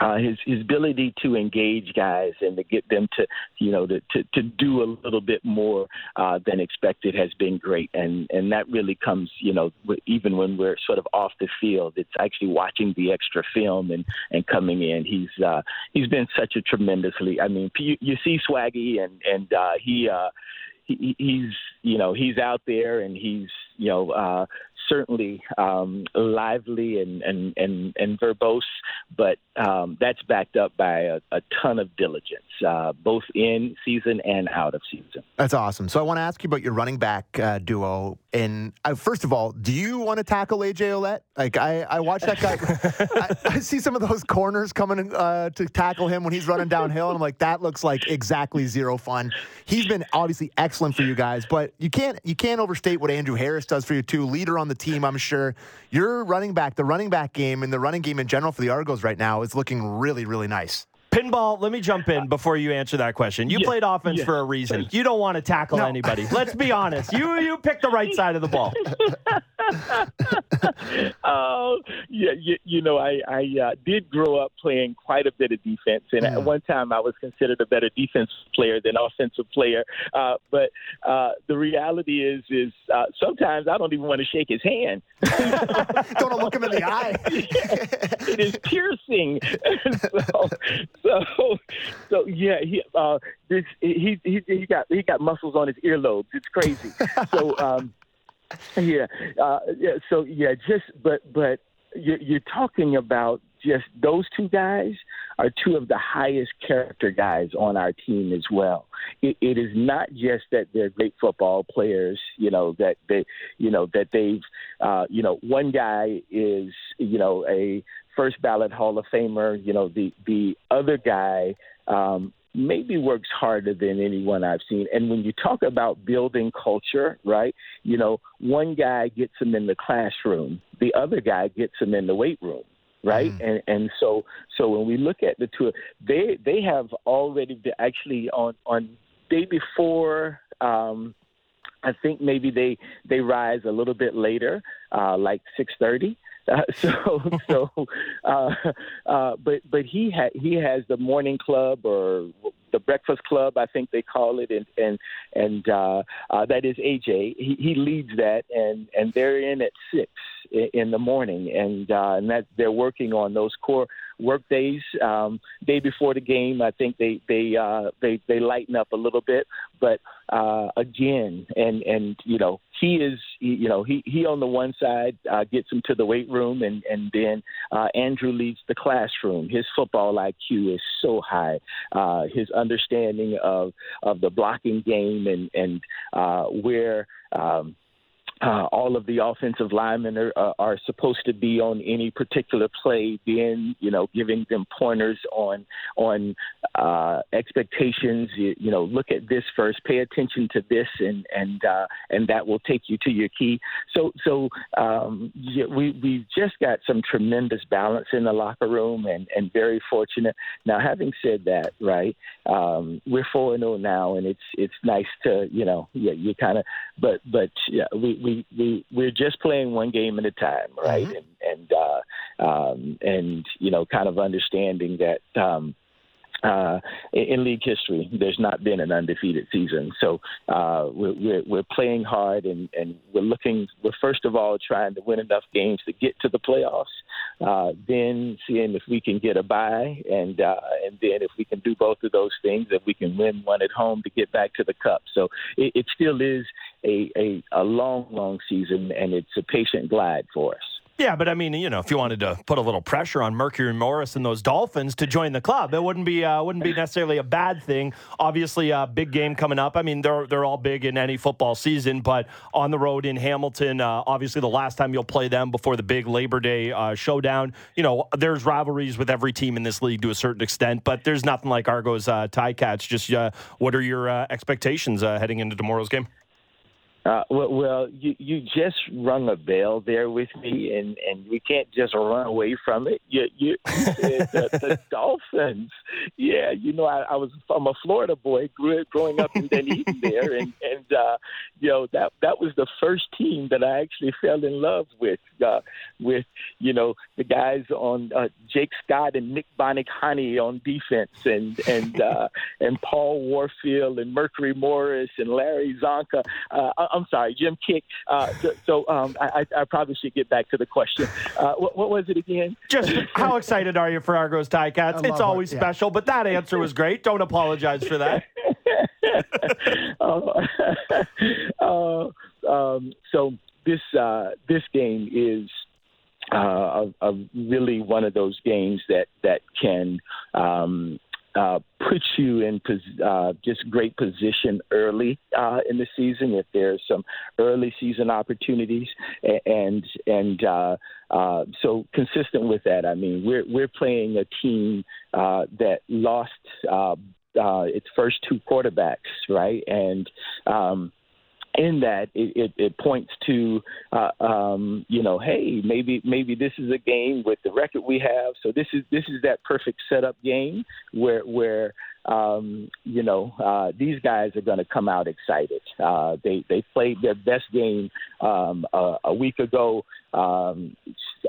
uh, his his ability to engage guys and to get them to you know to to, to do a little bit more uh, than expected has been great, and and that really comes you know even when we're sort of off the field, it's actually watching the extra film and and coming in. He's uh, he's been such a tremendously. I mean, you, you see Swaggy and and uh, he. Uh, he, he's you know he's out there and he's you know uh, certainly um, lively and, and, and, and verbose, but um, that's backed up by a, a ton of diligence, uh, both in season and out of season. That's awesome. So I want to ask you about your running back uh, duo. And uh, first of all, do you want to tackle AJ Ouellette? Like I, I watch that guy. I, I see some of those corners coming uh, to tackle him when he's running downhill, and I'm like, that looks like exactly zero fun. He's been obviously excellent for you guys, but you can't you can't overstate what Andrew Harris does for you too. Leader on the team, I'm sure. Your running back, the running back game, and the running game in general for the Argos right now is looking really, really nice. Pinball, let me jump in before you answer that question. You Yeah, played offense yeah. for a reason. You don't want to tackle No. anybody. Let's be honest. You you picked the right side of the ball. Oh, yeah, you, you know, I, I uh, did grow up playing quite a bit of defense, and at one time I was considered a better defensive player than offensive player. Uh, but uh, the reality is, is uh, sometimes I don't even want to shake his hand. don't look him in the eye. it is piercing. so, so, so yeah, he uh, this he he he got he got muscles on his earlobes. It's crazy. So um, yeah, uh, yeah. So yeah, just but but you're, you're talking about just those two guys are two of the highest character guys on our team as well. It, it is not just that they're great football players, you know, that they, you know, that they've, uh, you know, one guy is, you know, a first ballot Hall of Famer. You know, the the other guy um, maybe works harder than anyone I've seen. And when you talk about building culture, right? You know, one guy gets them in the classroom, the other guy gets them in the weight room. Right, and and so so when we look at the two, they they have already been actually on on day before um, I think maybe they they rise a little bit later, uh, like six thirty. Uh, so so, uh, uh, but but he ha- he has the morning club or the breakfast club, I think they call it, and and and uh, uh, that is AJ. He, he leads that, and and they're in at six in the morning, and uh, and that they're working on those core work days. Um, day before the game, I think they they uh, they they lighten up a little bit, but uh, again, and and you know he is you know he he on the one side uh, gets him to the weight room, and and then uh, Andrew leads the classroom. His football IQ is so high. Uh, his understanding of of the blocking game and and uh, where. Um, uh, all of the offensive linemen are, uh, are supposed to be on any particular play, then you know giving them pointers on on uh, expectations. You, you know, look at this first, pay attention to this, and and uh, and that will take you to your key. So so um, yeah, we we've just got some tremendous balance in the locker room, and and very fortunate. Now, having said that, right, um, we're four and zero now, and it's it's nice to you know yeah you kind of but but yeah we we we we're just playing one game at a time, right? Mm-hmm. And and uh, um, and you know, kind of understanding that. Um, uh, in league history, there's not been an undefeated season. So uh, we're, we're, we're playing hard, and, and we're looking. We're first of all trying to win enough games to get to the playoffs. Uh, then seeing if we can get a bye, and uh, and then if we can do both of those things, if we can win one at home to get back to the cup. So it, it still is a, a, a long, long season, and it's a patient glide for us. Yeah, but I mean, you know, if you wanted to put a little pressure on Mercury Morris and those Dolphins to join the club, it wouldn't be uh, wouldn't be necessarily a bad thing. Obviously, a big game coming up. I mean, they're they're all big in any football season, but on the road in Hamilton, uh, obviously the last time you'll play them before the big Labor Day uh, showdown. You know, there's rivalries with every team in this league to a certain extent, but there's nothing like Argos uh, Ticats. Just uh, what are your uh, expectations uh, heading into tomorrow's game? Uh, well, well, you you just rung a bell there with me, and and we can't just run away from it. You you the, the Dolphins, yeah. You know, I, I was I'm a Florida boy, grew growing up in Dunedin there, and and uh, you know that that was the first team that I actually fell in love with, uh, with you know the guys on uh, Jake Scott and Nick Buoniconti on defense, and and uh, and Paul Warfield and Mercury Morris and Larry Csonka. Uh, I'm sorry, Jim Kiick. Uh, so, so um, I, I, probably should get back to the question. Uh, what, what, was it again? Just how excited are you for Argos Ticats? It's always it, yeah. special, but that answer was great. Don't apologize for that. uh, um, so this uh, this game is uh, a, a, really one of those games that that can um, uh, put you in uh, just great position early uh, in the season if there's some early season opportunities. And and uh, uh, so consistent with that I mean we're we're playing a team uh, that lost uh, uh, its first two quarterbacks right? And um, in that it, it, it points to uh, um, you know hey maybe maybe this is a game with the record we have. So this is this is that perfect setup game where where um, you know uh, these guys are going to come out excited. Uh, they they played their best game um, a week ago. Um,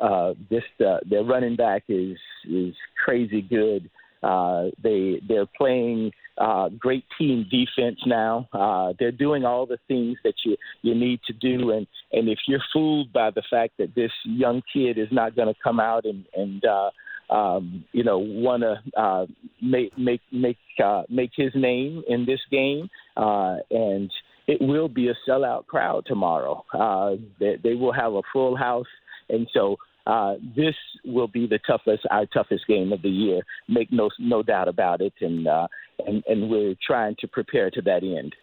uh, this uh, their running back is is crazy good uh, they they're playing uh, great team defense now. Uh, they're doing all the things that you you need to do, and and if you're fooled by the fact that this young kid is not going to come out and and uh, um, you know want to uh, make make make uh, make his name in this game, uh, and it will be a sellout crowd tomorrow. Uh, they, they will have a full house, and so uh, this will be the toughest, our toughest game of the year. Make no no doubt about it, and uh, and and we're trying to prepare to that end.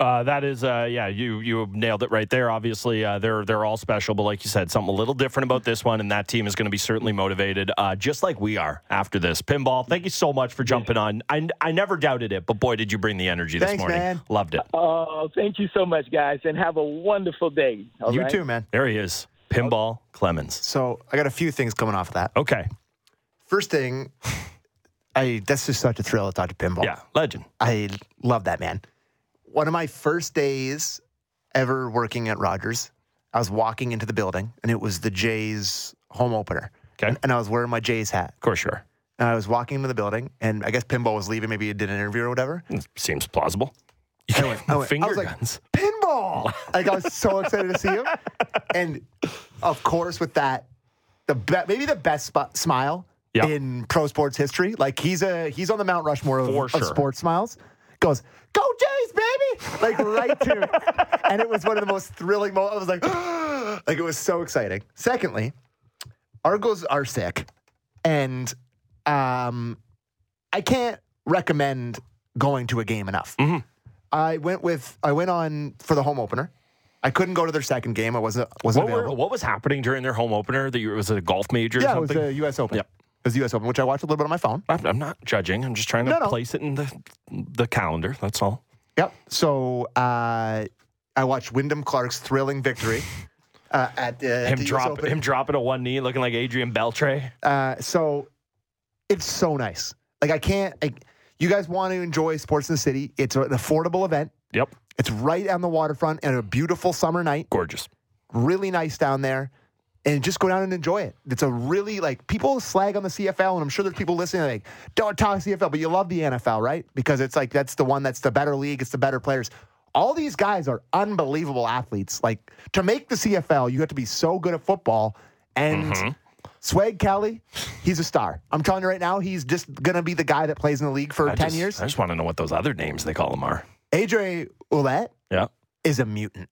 Uh, that is, uh, yeah, you you nailed it right there. Obviously, uh, they're they're all special, but like you said, something a little different about this one, and that team is going to be certainly motivated, uh, just like we are after this. Pinball, thank you so much for jumping on. I, I never doubted it, but boy, did you bring the energy this Thanks, morning. Man. Loved it. Oh, thank you so much, guys, and have a wonderful day. you right? too, man. There he is. Pinball Clemons. So I got a few things coming off of that. Okay. First thing, I that's just such a thrill to talk to Pinball. Yeah, legend. I love that man. One of my first days ever working at Rogers, I was walking into the building and it was the Jays home opener. Okay. And, and I was wearing my Jays hat. Of course, sure. And I was walking into the building and I guess Pinball was leaving. Maybe he did an interview or whatever. Seems plausible. I went, I went, Finger I was like, guns. Pinball! like I was so excited to see him. And of course, with that, the be- maybe the best sp- smile Yeah. in pro sports history. Like he's a he's on the Mount Rushmore of, For of sports smiles. Goes, go Jays, baby! Like right to, and it was one of the most thrilling moments. I was like, like it was so exciting. Secondly, Argos are sick, and um, I can't recommend going to a game enough. Mm-hmm. I went with I went on for the home opener, I couldn't go to their second game. I wasn't wasn't What, were, available. what was happening during their home opener? That you, it was a golf major or yeah, it was the U.S. Open. Yep. It was the U.S. Open, which I watched a little bit on my phone. I'm, I'm not judging. I'm just trying to No, no. place it in the the calendar. That's all. Yep. So uh, I watched Wyndham Clark's thrilling victory uh, at uh, Him the US drop Open. him dropping a one knee, looking like Adrian Beltre. Uh, so it's so nice. Like I can't. Like, you guys want to enjoy sports in the city? It's an affordable event. Yep, It's right on the waterfront and a beautiful summer night. gorgeous. Really nice down there. And just go down and enjoy it. It's a really like people slag on the CFL, and I'm sure there's people listening like, don't talk CFL, but you love the NFL, right? Because it's like that's the one that's the better league, it's the better players. All these guys are unbelievable athletes. Like to make the CFL, you have to be so good at football. And mm-hmm. Swag Kelly, he's a star. I'm telling you right now, he's just gonna be the guy that plays in the league for I 10 just, years. I just want to know what those other names they call them are. AJ Ouellette Yeah, is a mutant.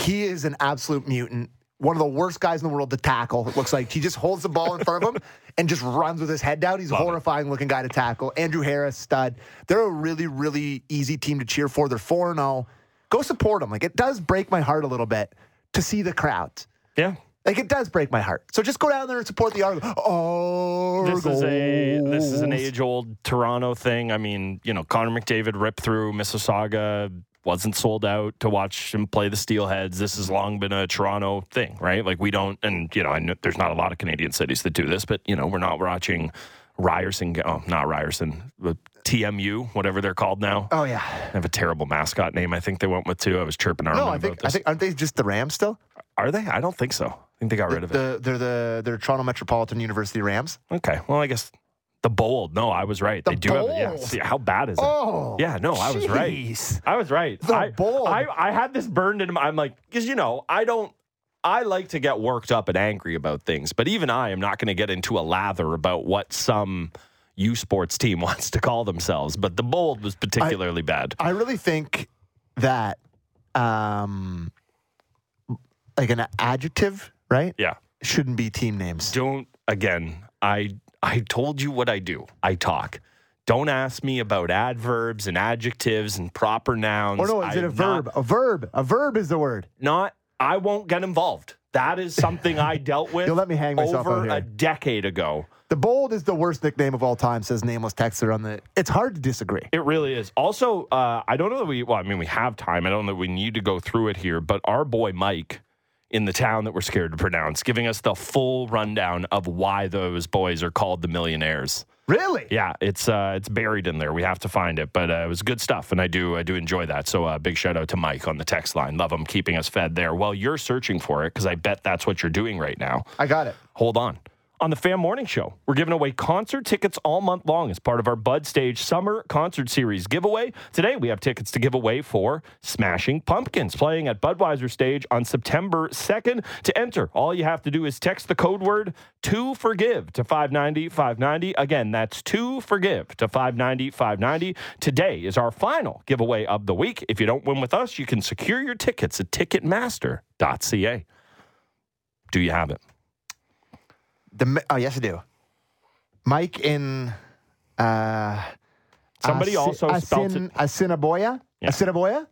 He is an absolute mutant. One of the worst guys in the world to tackle. It looks like he just holds the ball in front of him and just runs with his head down. He's a Love it. horrifying looking guy to tackle. Andrew Harris, stud. They're a really, really easy team to cheer for. They're 4 and 0. Go support them. Like, it does break my heart a little bit to see the crowd. yeah. Like, it does break my heart. So just go down there and support the Argos. Oh, This is a this is an age old Toronto thing. I mean, you know, Connor McDavid ripped through Mississauga, wasn't sold out to watch him play the Steelheads. This has long been a Toronto thing, right? Like we don't, and you know, I know there's not a lot of Canadian cities that do this, but you know, we're not watching Ryerson. Oh, not Ryerson, but TMU, whatever they're called now. Oh, yeah. They have a terrible mascot name. I think they went with too. I was chirping Armin No, I about think, this. I think, aren't they just the Rams still? Are they? I don't think so. I think they got rid of it. The, they're the they're Toronto Metropolitan University Rams. Okay. Well, I guess the bold. No, I was right. The they do have it. Yeah. See, how bad is it? Oh, yeah. No, I was right. I was right. The I, Bold. I I had this burned in my. I'm like, because you know, I don't. I like to get worked up and angry about things, but even I am not going to get into a lather about what some U Sports team wants to call themselves. But the bold was particularly bad. I really think that, um, like an adjective, right? Yeah. Shouldn't be team names. don't again i i told you what i do i talk don't ask me about adverbs and adjectives and proper nouns Or no, is it a not- verb? a verb. A verb is the word. not i won't get involved that is something i dealt with You'll let me hang myself over a decade ago The bold is the worst nickname of all time. Says nameless texter on the. It's hard to disagree. it really is also uh, i don't know that we well i mean we have time i don't know that we need to go through it here but our boy mike in the town that we're scared to pronounce giving us the full rundown of why those boys are called the millionaires Really? Yeah, it's uh, it's buried in there. We have to find it, but uh, it was good stuff, and I do I do enjoy that. So uh, big shout out to Mike on the text line. Love him keeping us fed there while you're searching for it because I bet that's what you're doing right now. I got it. Hold on. On the Fan Morning Show, we're giving away concert tickets all month long as part of our Bud Stage Summer Concert Series giveaway. Today, we have tickets to give away for Smashing Pumpkins playing at Budweiser Stage on September 2nd. To enter, all you have to do is text the code word to forgive to 590 590. Again, that's to forgive to 590 590. Today is our final giveaway of the week. If you don't win with us, you can secure your tickets at ticketmaster.ca. Do you have it? The oh yes, I do. Mike in. Uh, Somebody Asi- also spelt Asin- it. Assiniboia. Yeah. Assiniboia.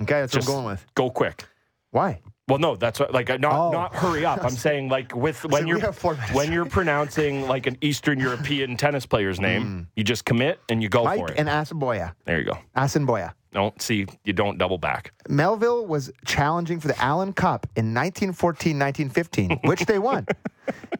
Okay, that's Just what I'm going with. Go quick. Why? Well, no, that's what, like not Oh. not hurry up. I'm saying like with when we you're when you're pronouncing like an Eastern European tennis player's name, you just commit and you go Mike for it. and Assiniboia. there you go. Assiniboia. Don't see you don't double back. Melville was challenging for the Allen Cup in 1914 1915, which they won.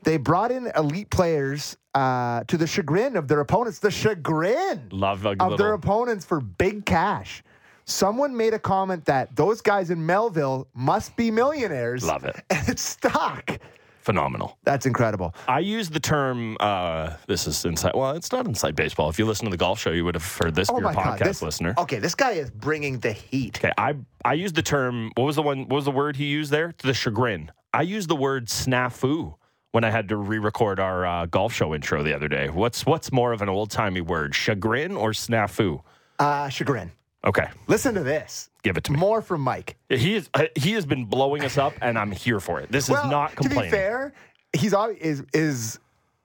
they brought in elite players uh, to the chagrin of their opponents. The chagrin Love of their opponents for big cash. Someone made a comment that those guys in Melville must be millionaires. Love it. And it's stuck. Phenomenal. That's incredible. I use the term. Uh, this is inside. Well, it's not inside baseball. If you listen to the golf show, you would have heard this. Oh my podcast God. This, listener. Okay, this guy is bringing the heat. Okay, I I use the term. What was the one? What was the word he used there? The chagrin. I used the word snafu when I had to re-record our uh, golf show intro the other day. What's what's more of an old timey word, chagrin or snafu? Uh, chagrin. Okay, Listen to this. give it to me. More from Mike. He is uh, he has been blowing us up, and I'm here for it. This is not complaining. To be fair, he's is is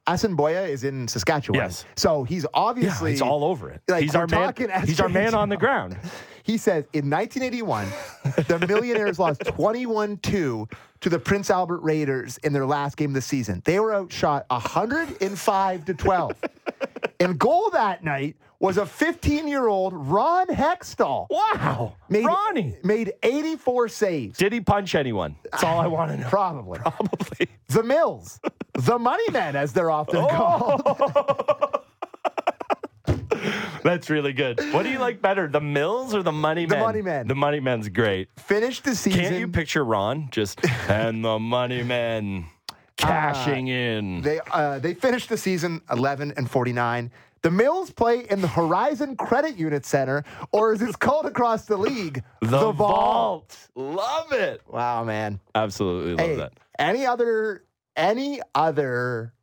Boya is in Saskatchewan. Yes. So he's yeah, obviously he's all over it. like, he's our man. talking He's our man on the ground. He says in 1981, the Millionaires lost 21 2 to the Prince Albert Raiders in their last game of the season. They were outshot 105 to 12. and goal that night was a 15 year old Ron Hextall. Wow. Made, Ronnie. Made 84 saves. Did he punch anyone? That's all I want to know. Probably. Probably. The Mills. the Money Men, as they're often Oh. called. That's really good. What do you like better, the Mills or the Money Men? The? Money Men. The Money Men's great. Finished the season. Can't you picture Ron just and the Money Men cashing in? They uh, they finished the season 11 and 49. The Mills play in the Horizon Credit Union Center, or as it's called across the league, the, vault. Love it. Wow, man. Absolutely love Hey, that. any other any other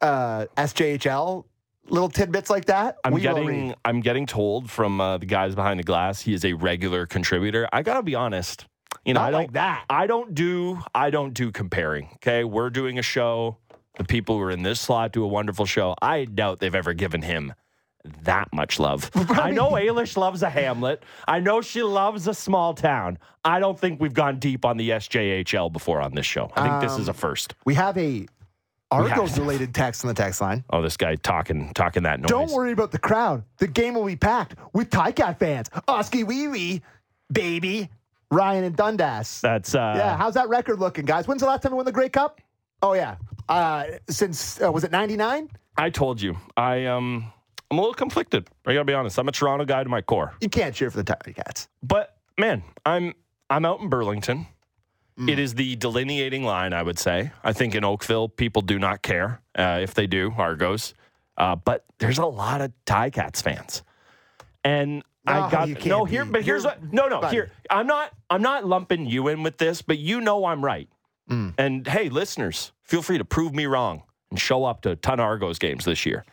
uh, SJHL little tidbits like that? I'm getting. I'm getting told from uh, the guys behind the glass he is a regular contributor. I gotta be honest. You know, Not I don't like that. I don't do I don't do comparing. Okay, we're doing a show. The people who are in this slot do a wonderful show. I doubt they've ever given him that much love. I know Ailish loves a Hamlet. I know she loves a small town. I don't think we've gone deep on the SJHL before on this show. I think this is a first. We have a Argos related text in the text line. Oh, this guy talking talking that noise. Don't worry about the crowd. The game will be packed with Ticat fans. Oskee Wee Wee, baby. Ryan and Dundas. That's uh yeah, how's that record looking, guys? When's the last time we won the Grey Cup? Oh yeah, uh, since uh, was it '99? I told you. I um I'm a little conflicted. I gotta be honest. I'm a Toronto guy to my core. You can't cheer for the Ticats. But man, I'm I'm out in Burlington. It is the delineating line, I would say. I think in Oakville, people do not care. Uh, if they do, Argos. Uh, but there's a lot of Ticats fans. And No, I got no here, be. but here's You're- what no no buddy. here. I'm not I'm not lumping you in with this, but you know I'm right. Mm. And hey, listeners, feel free to prove me wrong and show up to a ton of Argos games this year.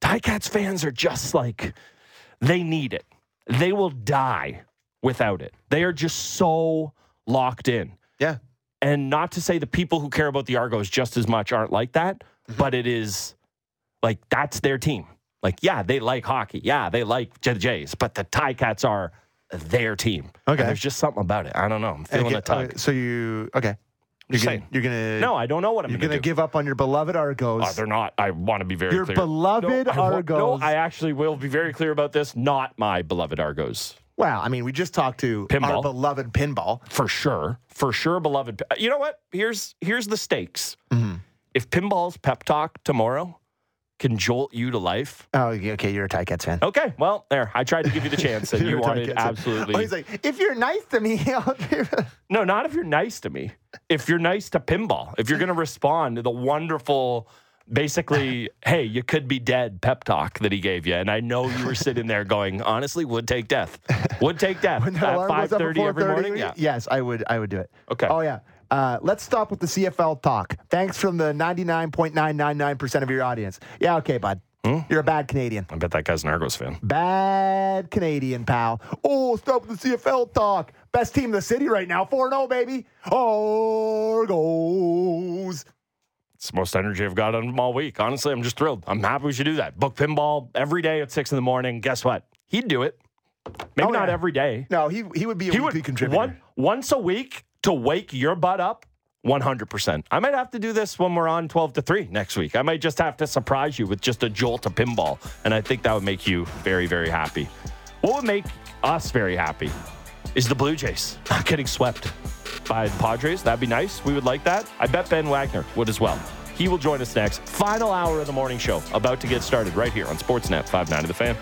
Ticats fans are just like they need it. They will die without it. They are just so locked in. Yeah. And not to say the people who care about the Argos just as much aren't like that, Mm-hmm. but it is like that's their team. Like, yeah, they like hockey. Yeah, they like the Jays, but the Ticats are their team. Okay. And there's just something about it. I don't know. I'm feeling Okay, a tug. so you okay? You're gonna, saying. you're gonna no, I don't know what I'm you're gonna do. give up on your beloved Argos. Oh, they're not. I want to be very Your clear. beloved no, I Argos. No, I actually will be very clear about this. Not my beloved Argos. well, I mean, we just talked to Pinball. our beloved pinball. For sure. For sure, beloved. You know what? Here's here's the stakes. Mm-hmm. If Pinball's pep talk tomorrow can jolt you to life. Oh, okay, you're a Ticats fan. Okay, well, there. I tried to give you the chance, and you wanted absolutely. Oh, he's like, if you're nice to me, I'll give it. No, not if you're nice to me. If you're nice to pinball, if you're going to respond to the wonderful, basically, hey, you could be dead pep talk that he gave you, and I know you were sitting there going, honestly, would take death, would take death at five goes up at thirty every morning. Yeah, Yes, I would. I would do it. Okay. Oh yeah. Uh, let's stop with the CFL talk. Thanks from the 99.999% of your audience. Yeah, okay, bud. Hmm? You're a bad Canadian. I bet that guy's an Argos fan. Bad Canadian, pal. Oh, stop with the CFL talk. Best team in the city right now. 4 0, baby. Argos. It's the most energy I've got on all week. Honestly, I'm just thrilled. I'm happy we should do that. Book pinball every day at six in the morning. Guess what? He'd do it. Maybe Oh, not yeah. every day. No, he, he would be a he weekly would contributor. one, once a week to wake your butt up? 100% i might have to do this when we're on 12 to 3 next week. I might just have to surprise you with just a jolt of pinball and i think that would make you very very happy. What would make us very happy is the blue jays not getting swept by the padres. That'd be nice. We would like that. I bet ben wagner would as well. He will join us next. Final hour of the morning show about to get started right here on sportsnet 59 of the fan